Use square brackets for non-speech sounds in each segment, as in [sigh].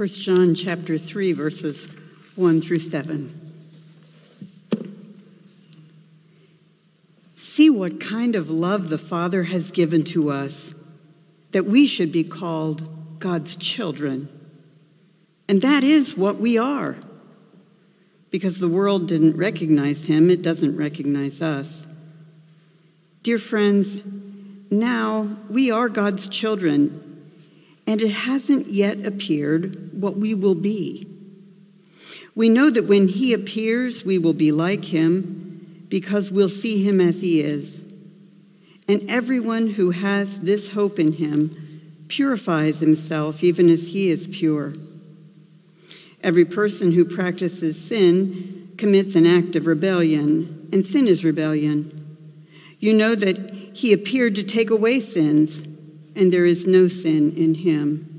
1 John chapter 3 verses 1 through 7. See what kind of love the Father has given to us that we should be called God's children. And that is what we are. Because the world didn't recognize him, it doesn't recognize us. Dear friends, now we are God's children, and it hasn't yet appeared what we will be. We know that when he appears, we will be like him because we'll see him as he is. And everyone who has this hope in him purifies himself even as he is pure. Every person who practices sin commits an act of rebellion, and sin is rebellion. You know that he appeared to take away sins, and there is no sin in him.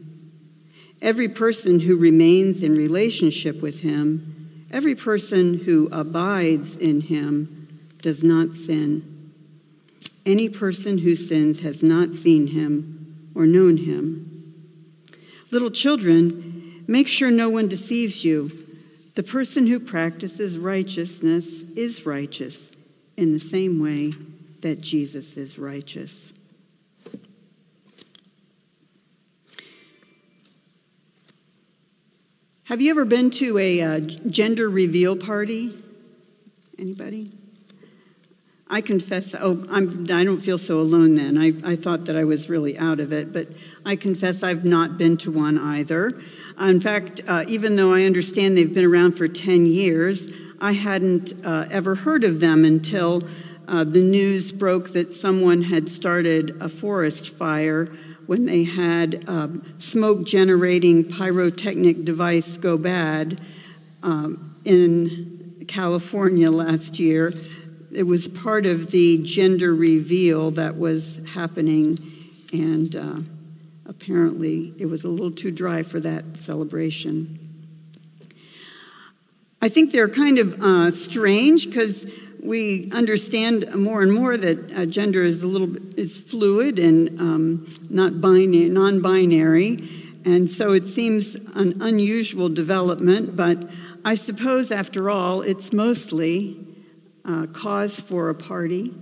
Every person who remains in relationship with him, every person who abides in him, does not sin. Any person who sins has not seen him or known him. Little children, Make sure no one deceives you. The person who practices righteousness is righteous in the same way that Jesus is righteous. Have you ever been to a uh, gender reveal party? Anybody? I confess, oh, I'm, I don't feel so alone then. I, I thought that I was really out of it, but I confess I've not been to one either. In fact, uh, even though I understand they've been around for 10 years, I hadn't uh, ever heard of them until uh, the news broke that someone had started a forest fire when they had a um, smoke generating pyrotechnic device go bad um, in California last year it was part of the gender reveal that was happening, and uh, apparently it was a little too dry for that celebration. I think they're kind of uh, strange because we understand more and more that uh, gender is a little is fluid and um, not binary, non-binary, and so it seems an unusual development. But I suppose, after all, it's mostly uh, cause for a party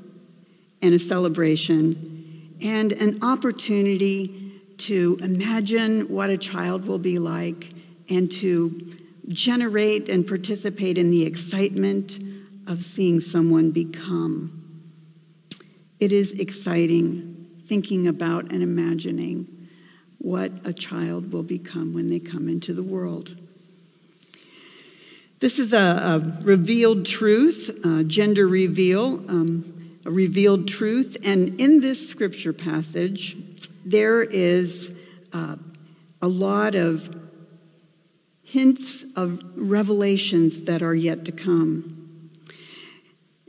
and a celebration and an opportunity to imagine what a child will be like and to generate and participate in the excitement of seeing someone become. It is exciting thinking about and imagining what a child will become when they come into the world. This is a, a revealed truth, gender reveal, um, a revealed truth. And in this scripture passage, there is uh, a lot of hints of revelations that are yet to come.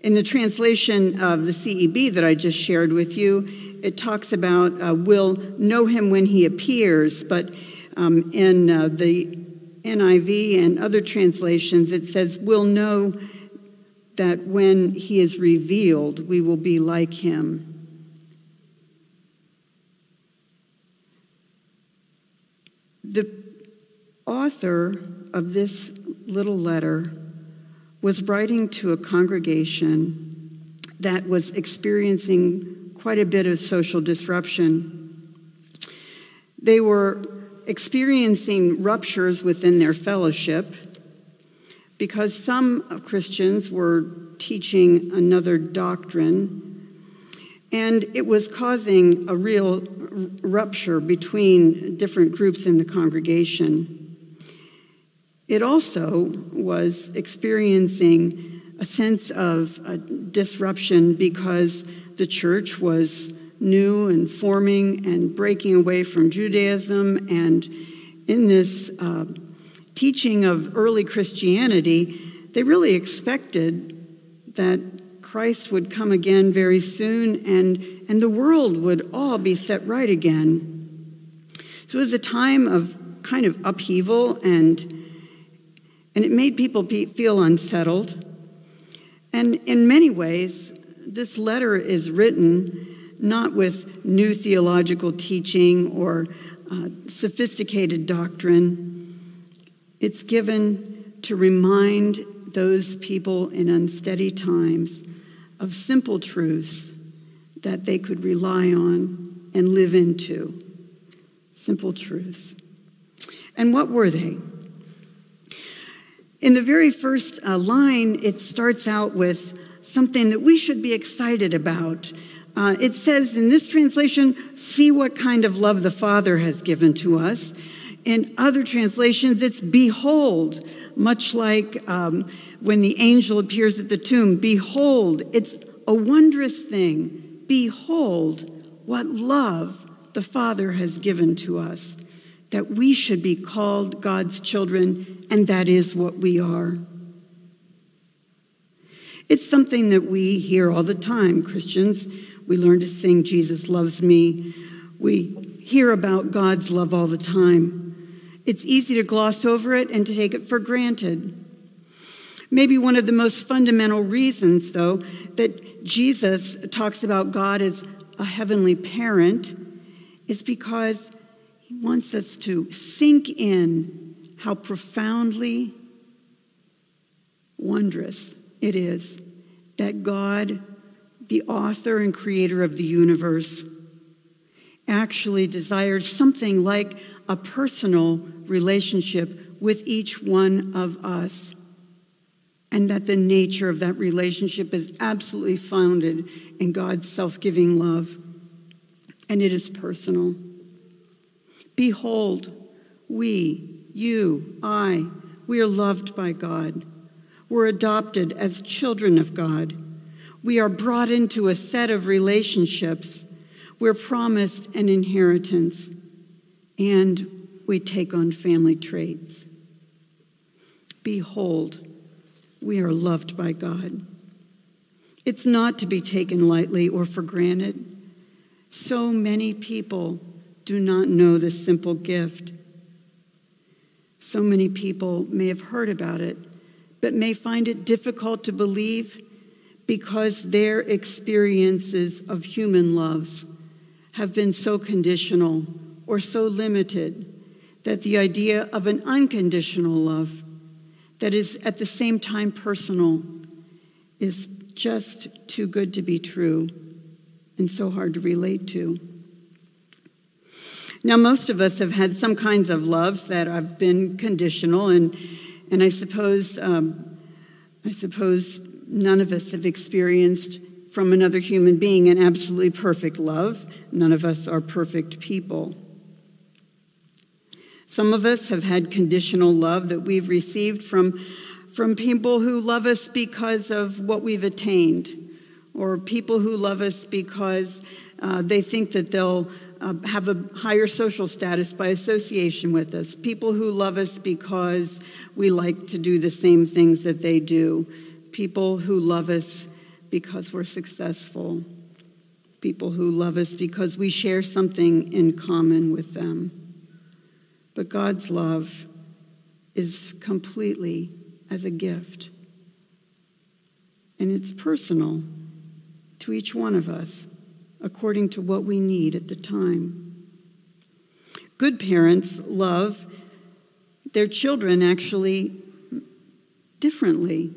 In the translation of the CEB that I just shared with you, it talks about uh, we'll know him when he appears, but um, in uh, the NIV and other translations, it says, We'll know that when he is revealed, we will be like him. The author of this little letter was writing to a congregation that was experiencing quite a bit of social disruption. They were experiencing ruptures within their fellowship because some Christians were teaching another doctrine, and it was causing a real rupture between different groups in the congregation. It also was experiencing a sense of a disruption because the church was new and forming and breaking away from Judaism. And in this uh, teaching of early Christianity, they really expected that Christ would come again very soon and, and the world would all be set right again. So it was a time of kind of upheaval and, and it made people be, feel unsettled. And in many ways, this letter is written not with new theological teaching or uh, sophisticated doctrine. It's given to remind those people in unsteady times of simple truths that they could rely on and live into. Simple truths. And what were they? In the very first uh, line, it starts out with something that we should be excited about. Uh, it says in this translation, see what kind of love the Father has given to us. In other translations, it's behold, much like um, when the angel appears at the tomb. Behold, it's a wondrous thing. Behold, what love the Father has given to us, that we should be called God's children, and that is what we are. It's something that we hear all the time, Christians. We learn to sing, Jesus loves me. We hear about God's love all the time. It's easy to gloss over it and to take it for granted. Maybe one of the most fundamental reasons, though, that Jesus talks about God as a heavenly parent is because he wants us to sink in how profoundly wondrous it is that God, the author and creator of the universe, actually desires something like a personal relationship with each one of us. And that the nature of that relationship is absolutely founded in God's self giving love. And it is personal. Behold, we, you, I, we are loved by God. We're adopted as children of God. We are brought into a set of relationships. We're promised an inheritance and we take on family traits. Behold, we are loved by God. It's not to be taken lightly or for granted. So many people do not know this simple gift. So many people may have heard about it, but may find it difficult to believe because their experiences of human loves have been so conditional or so limited that the idea of an unconditional love that is at the same time personal is just too good to be true and so hard to relate to. Now, most of us have had some kinds of loves that have been conditional, and, and I suppose um, I suppose none of us have experienced from another human being an absolutely perfect love. None of us are perfect people. Some of us have had conditional love that we've received from, from people who love us because of what we've attained, or people who love us because uh, they think that they'll uh, have a higher social status by association with us, people who love us because we like to do the same things that they do, people who love us because we're successful, people who love us because we share something in common with them. But God's love is completely as a gift. And it's personal to each one of us according to what we need at the time. Good parents love their children actually differently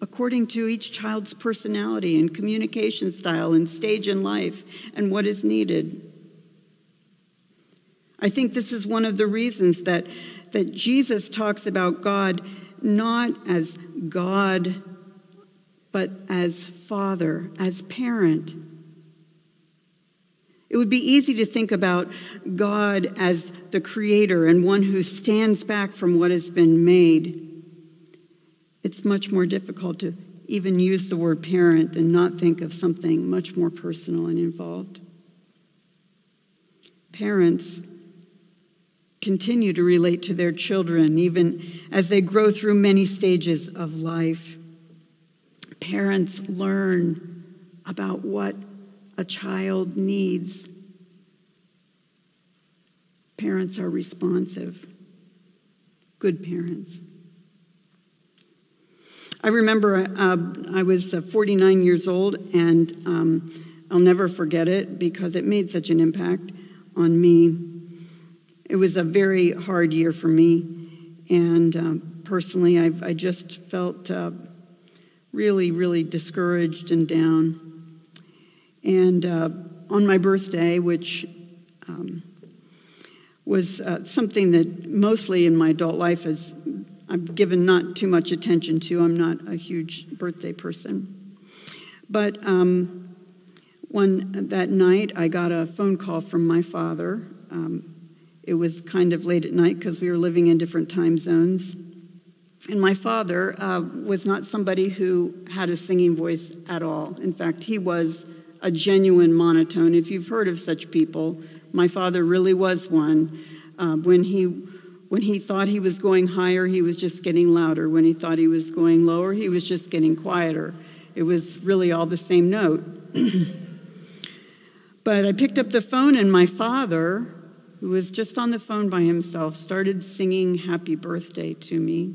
according to each child's personality and communication style and stage in life and what is needed. I think this is one of the reasons that, that Jesus talks about God not as God, but as Father, as parent. It would be easy to think about God as the creator and one who stands back from what has been made. It's much more difficult to even use the word parent and not think of something much more personal and involved. Parents continue to relate to their children, even as they grow through many stages of life. Parents learn about what a child needs. Parents are responsive, good parents. I remember uh, I was uh, 49 years old, and um, I'll never forget it because it made such an impact on me. It was a very hard year for me, And um, personally, I've, I just felt uh, really, really discouraged and down. And uh, on my birthday, which um, was uh, something that mostly in my adult life has I've given not too much attention to. I'm not a huge birthday person. But um, one that night, I got a phone call from my father. Um, it was kind of late at night because we were living in different time zones. And my father uh, was not somebody who had a singing voice at all. In fact, he was a genuine monotone. If you've heard of such people, my father really was one. Uh, when he when he thought he was going higher, he was just getting louder. When he thought he was going lower, he was just getting quieter. It was really all the same note. [clears throat] but I picked up the phone, and my father, who was just on the phone by himself, started singing Happy Birthday to me.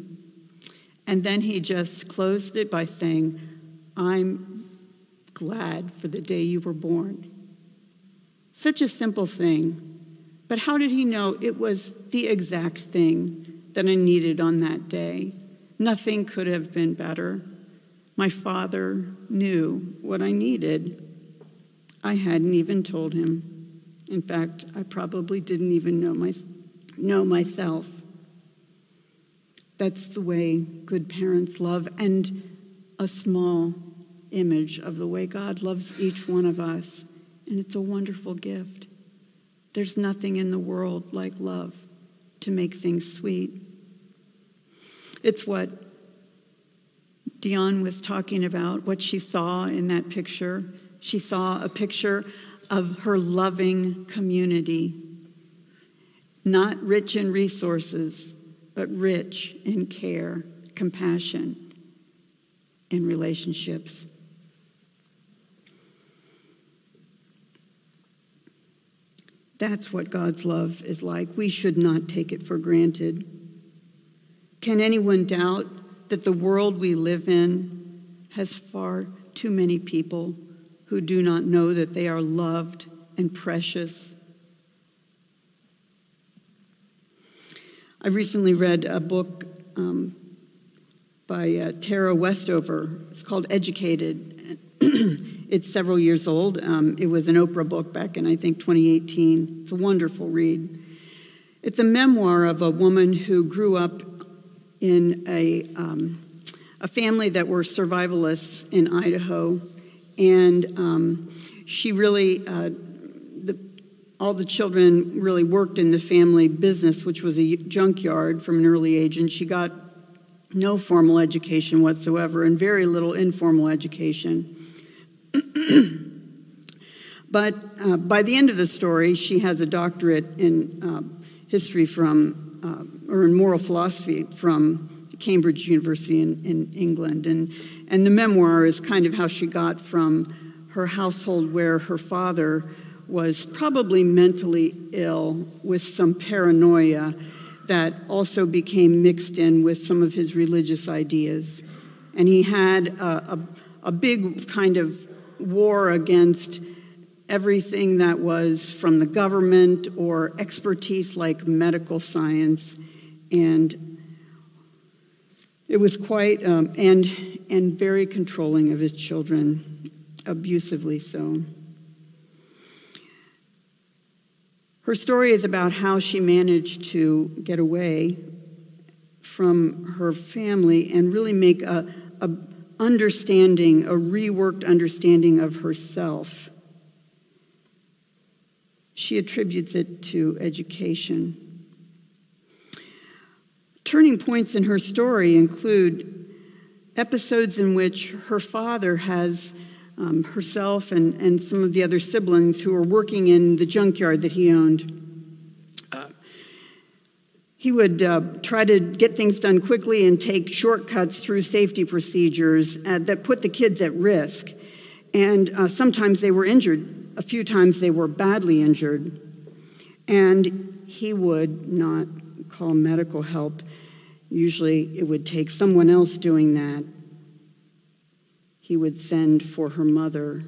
And then he just closed it by saying, I'm glad for the day you were born. Such a simple thing. But how did he know it was the exact thing that I needed on that day? Nothing could have been better. My father knew what I needed. I hadn't even told him. In fact, I probably didn't even know, my, know myself. That's the way good parents love, and a small image of the way God loves each one of us. And it's a wonderful gift. There's nothing in the world like love to make things sweet. It's what Dion was talking about, what she saw in that picture. She saw a picture of her loving community, not rich in resources, but rich in care, compassion, and relationships. That's what God's love is like. We should not take it for granted. Can anyone doubt that the world we live in has far too many people who do not know that they are loved and precious? I recently read a book um, by uh, Tara Westover. It's called Educated. [clears throat] It's several years old. Um, it was an Oprah book back in, I think, 2018. It's a wonderful read. It's a memoir of a woman who grew up in a, um, a family that were survivalists in Idaho. And um, she really, uh, the, all the children really worked in the family business, which was a junkyard from an early age. And she got no formal education whatsoever and very little informal education. [clears throat] but uh, by the end of the story, she has a doctorate in uh, history from, uh, or in moral philosophy from Cambridge University in, in England. And, and the memoir is kind of how she got from her household where her father was probably mentally ill with some paranoia that also became mixed in with some of his religious ideas. And he had a, a, a big kind of war against everything that was from the government or expertise like medical science. And it was quite, um, and, and very controlling of his children, abusively so. Her story is about how she managed to get away from her family and really make a, a understanding, a reworked understanding of herself. She attributes it to education. Turning points in her story include episodes in which her father has um, herself and, and some of the other siblings who are working in the junkyard that he owned he would uh, try to get things done quickly and take shortcuts through safety procedures uh, that put the kids at risk. And uh, sometimes they were injured, a few times they were badly injured. And he would not call medical help. Usually it would take someone else doing that. He would send for her mother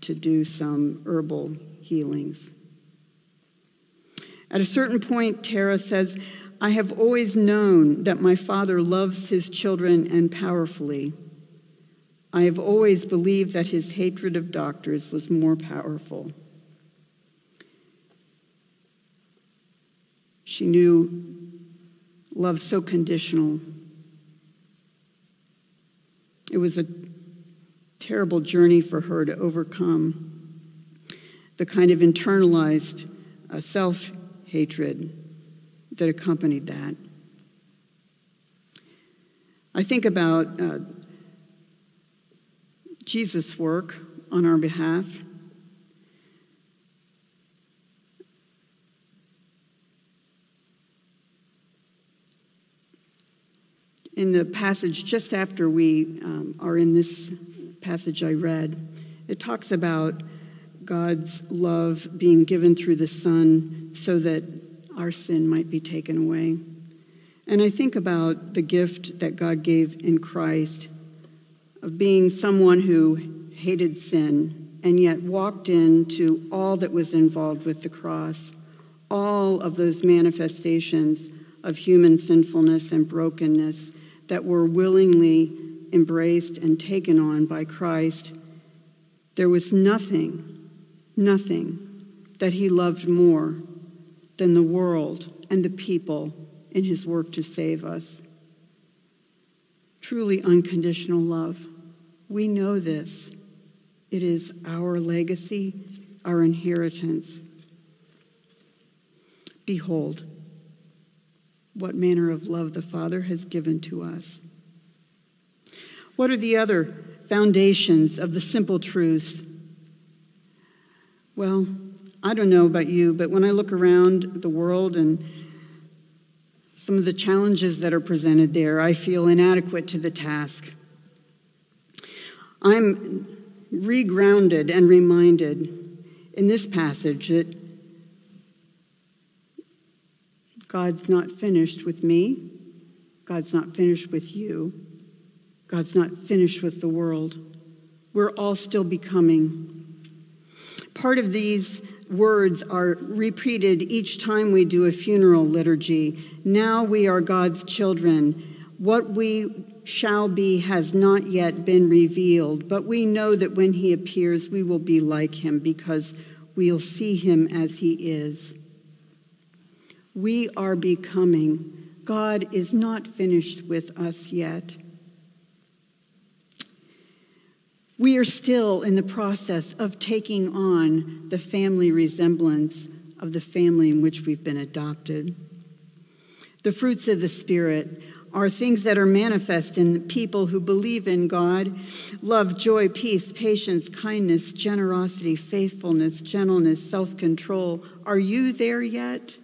to do some herbal healings. At a certain point, Tara says, I have always known that my Father loves his children and powerfully. I have always believed that his hatred of doctors was more powerful. She knew love so conditional. It was a terrible journey for her to overcome the kind of internalized uh, self hatred that accompanied that. I think about uh, Jesus' work on our behalf. In the passage just after we um, are in this passage I read, it talks about God's love being given through the Son so that our sin might be taken away. And I think about the gift that God gave in Christ of being someone who hated sin and yet walked into all that was involved with the cross, all of those manifestations of human sinfulness and brokenness that were willingly embraced and taken on by Christ. There was nothing, nothing that he loved more than the world and the people in his work to save us. Truly unconditional love. We know this. It is our legacy, our inheritance. Behold, what manner of love the Father has given to us. What are the other foundations of the simple truths? Well, I don't know about you, but when I look around the world and some of the challenges that are presented there, I feel inadequate to the task. I'm regrounded and reminded in this passage that God's not finished with me, God's not finished with you, God's not finished with the world. We're all still becoming. Part of these words are repeated each time we do a funeral liturgy. Now we are God's children. What we shall be has not yet been revealed, but we know that when he appears, we will be like him because we'll see him as he is. We are becoming. God is not finished with us yet. We are still in the process of taking on the family resemblance of the family in which we've been adopted. The fruits of the Spirit are things that are manifest in people who believe in God love, joy, peace, patience, kindness, generosity, faithfulness, gentleness, self control. Are you there yet?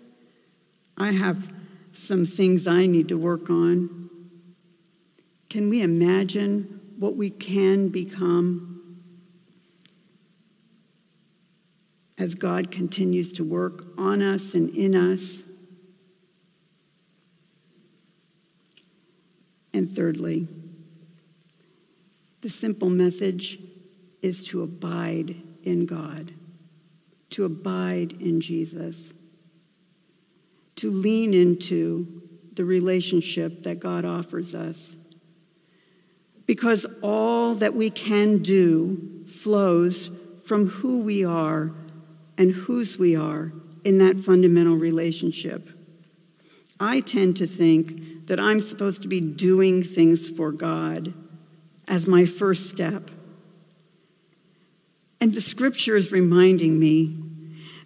I have some things I need to work on. Can we imagine what we can become as God continues to work on us and in us. And thirdly, the simple message is to abide in God, to abide in Jesus, to lean into the relationship that God offers us because all that we can do flows from who we are and whose we are in that fundamental relationship. I tend to think that I'm supposed to be doing things for God as my first step. And the scripture is reminding me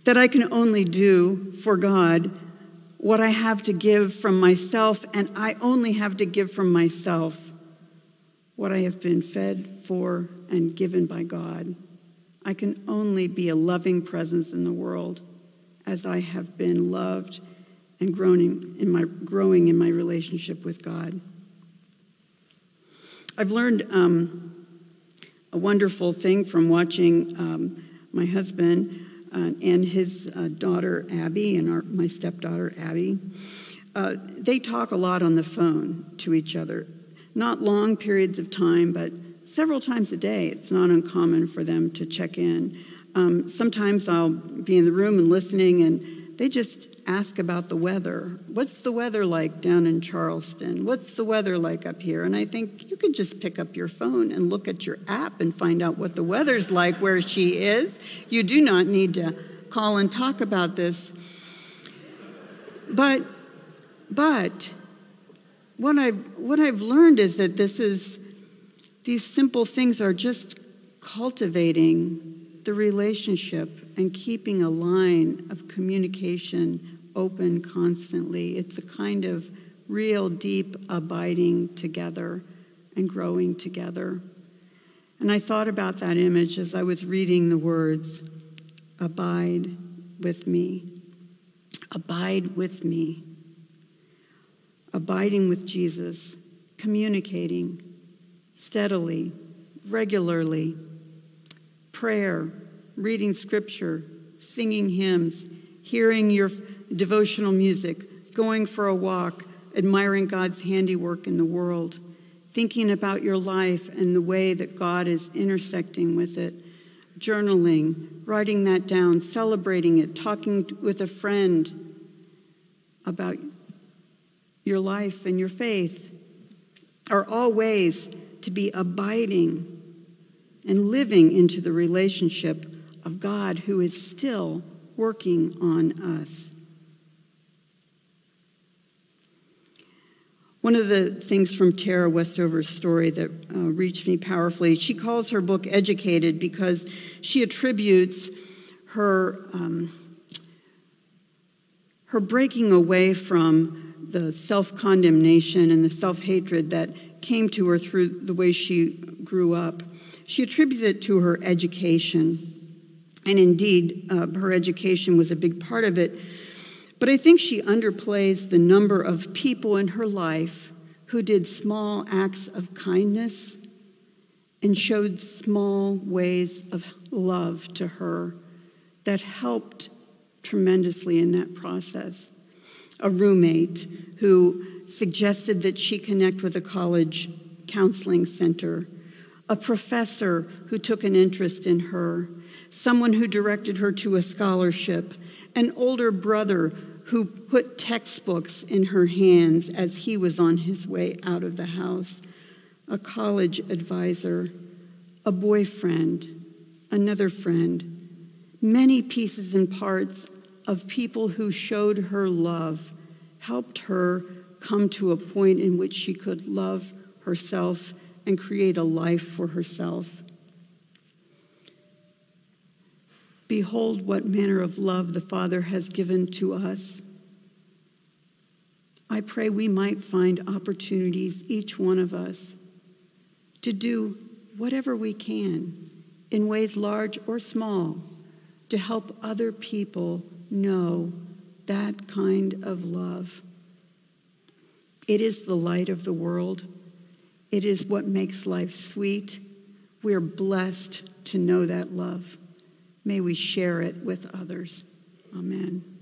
that I can only do for God what I have to give from myself, and I only have to give from myself what I have been fed for and given by God. I can only be a loving presence in the world as I have been loved and growing in my, growing in my relationship with God. I've learned um, a wonderful thing from watching um, my husband uh, and his uh, daughter Abby and our, my stepdaughter Abby. Uh, they talk a lot on the phone to each other not long periods of time, but several times a day. It's not uncommon for them to check in. Um, sometimes I'll be in the room and listening, and they just ask about the weather. What's the weather like down in Charleston? What's the weather like up here? And I think you could just pick up your phone and look at your app and find out what the weather's like where she is. You do not need to call and talk about this. But, but, what I've, what I've learned is that this is, these simple things are just cultivating the relationship and keeping a line of communication open constantly. It's a kind of real deep abiding together and growing together. And I thought about that image as I was reading the words Abide with me. Abide with me. Abiding with Jesus, communicating steadily, regularly, prayer, reading scripture, singing hymns, hearing your devotional music, going for a walk, admiring God's handiwork in the world, thinking about your life and the way that God is intersecting with it, journaling, writing that down, celebrating it, talking with a friend about your life and your faith are all ways to be abiding and living into the relationship of God who is still working on us. One of the things from Tara Westover's story that uh, reached me powerfully, she calls her book Educated because she attributes her, um, her breaking away from the self condemnation and the self hatred that came to her through the way she grew up. She attributes it to her education. And indeed, uh, her education was a big part of it. But I think she underplays the number of people in her life who did small acts of kindness and showed small ways of love to her that helped tremendously in that process. A roommate who suggested that she connect with a college counseling center, a professor who took an interest in her, someone who directed her to a scholarship, an older brother who put textbooks in her hands as he was on his way out of the house, a college advisor, a boyfriend, another friend, many pieces and parts of people who showed her love, helped her come to a point in which she could love herself and create a life for herself. Behold, what manner of love the Father has given to us. I pray we might find opportunities, each one of us, to do whatever we can in ways large or small to help other people know that kind of love. It is the light of the world. It is what makes life sweet. We're blessed to know that love. May we share it with others. Amen.